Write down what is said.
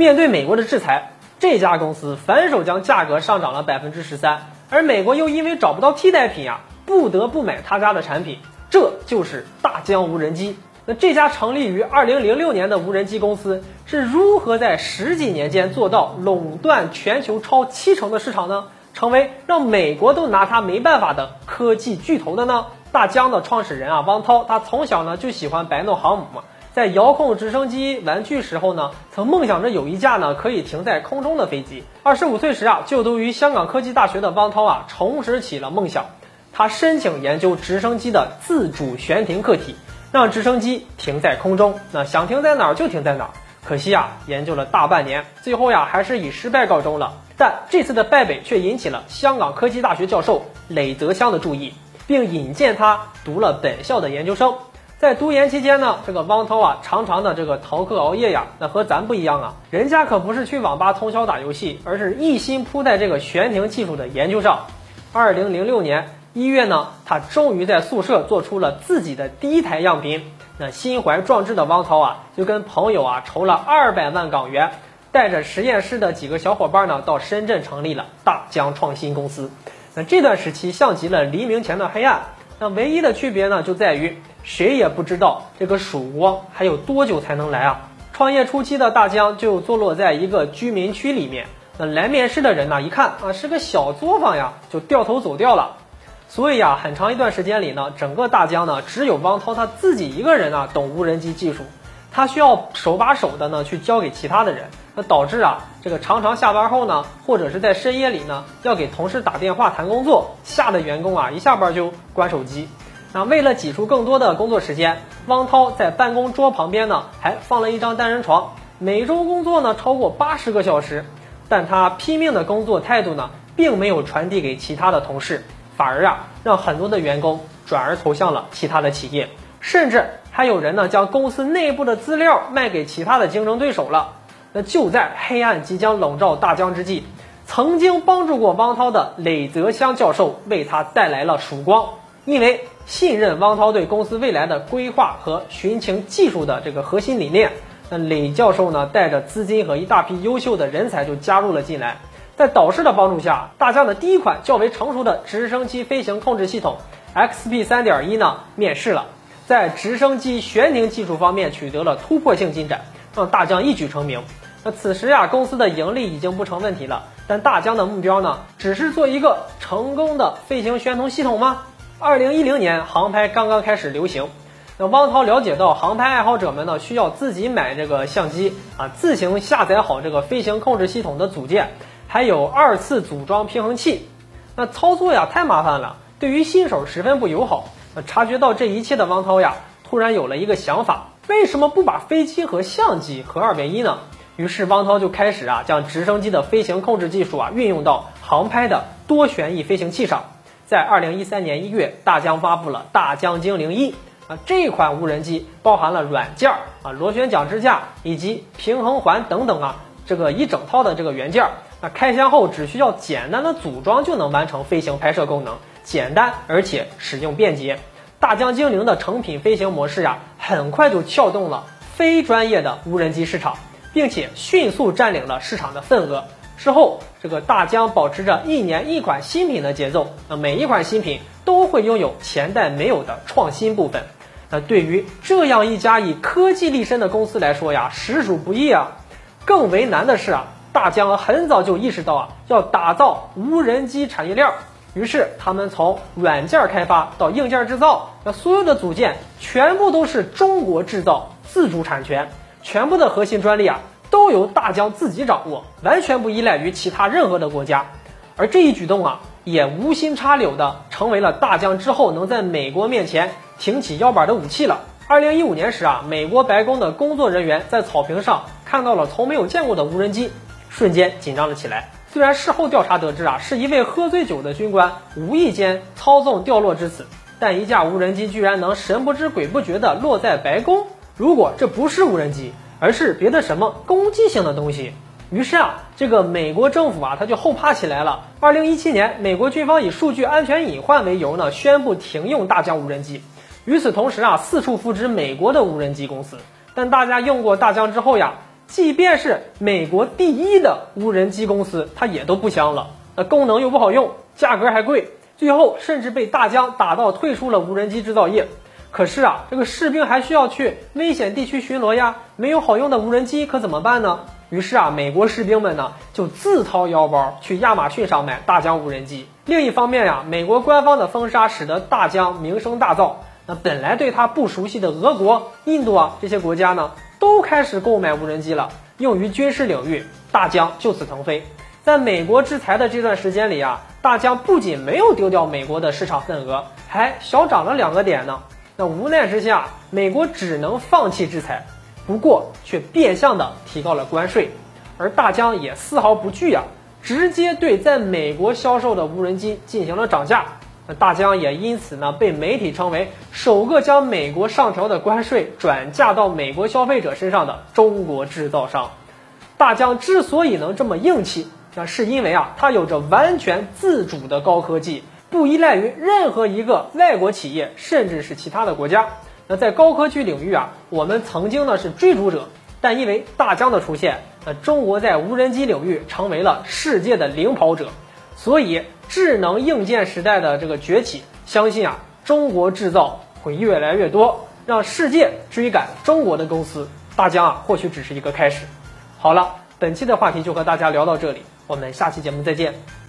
面对美国的制裁，这家公司反手将价格上涨了百分之十三，而美国又因为找不到替代品呀，不得不买他家的产品。这就是大疆无人机。那这家成立于二零零六年的无人机公司是如何在十几年间做到垄断全球超七成的市场呢？成为让美国都拿它没办法的科技巨头的呢？大疆的创始人啊，汪涛，他从小呢就喜欢摆弄航母嘛，在遥控直升机玩具时候呢，曾梦想着有一架呢可以停在空中的飞机。二十五岁时啊，就读于香港科技大学的汪涛啊，重拾起了梦想，他申请研究直升机的自主悬停课题。让直升机停在空中，那想停在哪儿就停在哪儿。可惜啊，研究了大半年，最后呀还是以失败告终了。但这次的败北却引起了香港科技大学教授雷泽香的注意，并引荐他读了本校的研究生。在读研期间呢，这个汪涛啊常常的这个逃课熬夜呀，那和咱不一样啊，人家可不是去网吧通宵打游戏，而是一心扑在这个悬停技术的研究上。二零零六年。一月呢，他终于在宿舍做出了自己的第一台样品。那心怀壮志的汪涛啊，就跟朋友啊筹了二百万港元，带着实验室的几个小伙伴呢，到深圳成立了大疆创新公司。那这段时期像极了黎明前的黑暗。那唯一的区别呢，就在于谁也不知道这个曙光还有多久才能来啊。创业初期的大疆就坐落在一个居民区里面。那来面试的人呢，一看啊是个小作坊呀，就掉头走掉了。所以啊，很长一段时间里呢，整个大疆呢，只有汪涛他自己一个人啊懂无人机技术，他需要手把手的呢去教给其他的人，那导致啊，这个常常下班后呢，或者是在深夜里呢，要给同事打电话谈工作，吓得员工啊一下班就关手机。那为了挤出更多的工作时间，汪涛在办公桌旁边呢还放了一张单人床，每周工作呢超过八十个小时，但他拼命的工作态度呢，并没有传递给其他的同事。反而啊，让很多的员工转而投向了其他的企业，甚至还有人呢将公司内部的资料卖给其他的竞争对手了。那就在黑暗即将笼罩大疆之际，曾经帮助过汪涛的雷泽湘教授为他带来了曙光。因为信任汪涛对公司未来的规划和寻情技术的这个核心理念，那雷教授呢带着资金和一大批优秀的人才就加入了进来。在导师的帮助下，大疆的第一款较为成熟的直升机飞行控制系统 XP 三点一呢面世了，在直升机悬停技术方面取得了突破性进展，让大疆一举成名。那此时呀，公司的盈利已经不成问题了，但大疆的目标呢，只是做一个成功的飞行悬停系统吗？二零一零年航拍刚刚开始流行，那汪涛了解到航拍爱好者们呢需要自己买这个相机啊，自行下载好这个飞行控制系统的组件。还有二次组装平衡器，那操作呀太麻烦了，对于新手十分不友好。那察觉到这一切的汪涛呀，突然有了一个想法，为什么不把飞机和相机合二为一呢？于是汪涛就开始啊，将直升机的飞行控制技术啊运用到航拍的多旋翼飞行器上。在二零一三年一月，大疆发布了大疆精灵一啊，这款无人机包含了软件啊、螺旋桨支架以及平衡环等等啊，这个一整套的这个元件。那开箱后只需要简单的组装就能完成飞行拍摄功能，简单而且使用便捷。大疆精灵的成品飞行模式呀，很快就撬动了非专业的无人机市场，并且迅速占领了市场的份额。之后，这个大疆保持着一年一款新品的节奏，那每一款新品都会拥有前代没有的创新部分。那对于这样一家以科技立身的公司来说呀，实属不易啊。更为难的是啊。大疆很早就意识到啊，要打造无人机产业链，于是他们从软件开发到硬件制造，那所有的组件全部都是中国制造，自主产权，全部的核心专利啊都由大疆自己掌握，完全不依赖于其他任何的国家。而这一举动啊，也无心插柳的成为了大疆之后能在美国面前挺起腰板的武器了。二零一五年时啊，美国白宫的工作人员在草坪上看到了从没有见过的无人机。瞬间紧张了起来。虽然事后调查得知啊，是一位喝醉酒的军官无意间操纵掉落至此，但一架无人机居然能神不知鬼不觉地落在白宫。如果这不是无人机，而是别的什么攻击性的东西，于是啊，这个美国政府啊，他就后怕起来了。二零一七年，美国军方以数据安全隐患为由呢，宣布停用大疆无人机。与此同时啊，四处复制美国的无人机公司。但大家用过大疆之后呀。即便是美国第一的无人机公司，它也都不香了。那功能又不好用，价格还贵，最后甚至被大疆打到退出了无人机制造业。可是啊，这个士兵还需要去危险地区巡逻呀，没有好用的无人机可怎么办呢？于是啊，美国士兵们呢就自掏腰包去亚马逊上买大疆无人机。另一方面呀，美国官方的封杀使得大疆名声大噪。那本来对他不熟悉的俄国、印度啊这些国家呢，都开始购买无人机了，用于军事领域。大疆就此腾飞。在美国制裁的这段时间里啊，大疆不仅没有丢掉美国的市场份额，还小涨了两个点呢。那无奈之下，美国只能放弃制裁。不过却变相的提高了关税，而大疆也丝毫不惧啊，直接对在美国销售的无人机进行了涨价。大疆也因此呢被媒体称为首个将美国上调的关税转嫁到美国消费者身上的中国制造商。大疆之所以能这么硬气，那是因为啊它有着完全自主的高科技，不依赖于任何一个外国企业，甚至是其他的国家。那在高科技领域啊，我们曾经呢是追逐者，但因为大疆的出现，那中国在无人机领域成为了世界的领跑者。所以，智能硬件时代的这个崛起，相信啊，中国制造会越来越多，让世界追赶中国的公司。大疆啊，或许只是一个开始。好了，本期的话题就和大家聊到这里，我们下期节目再见。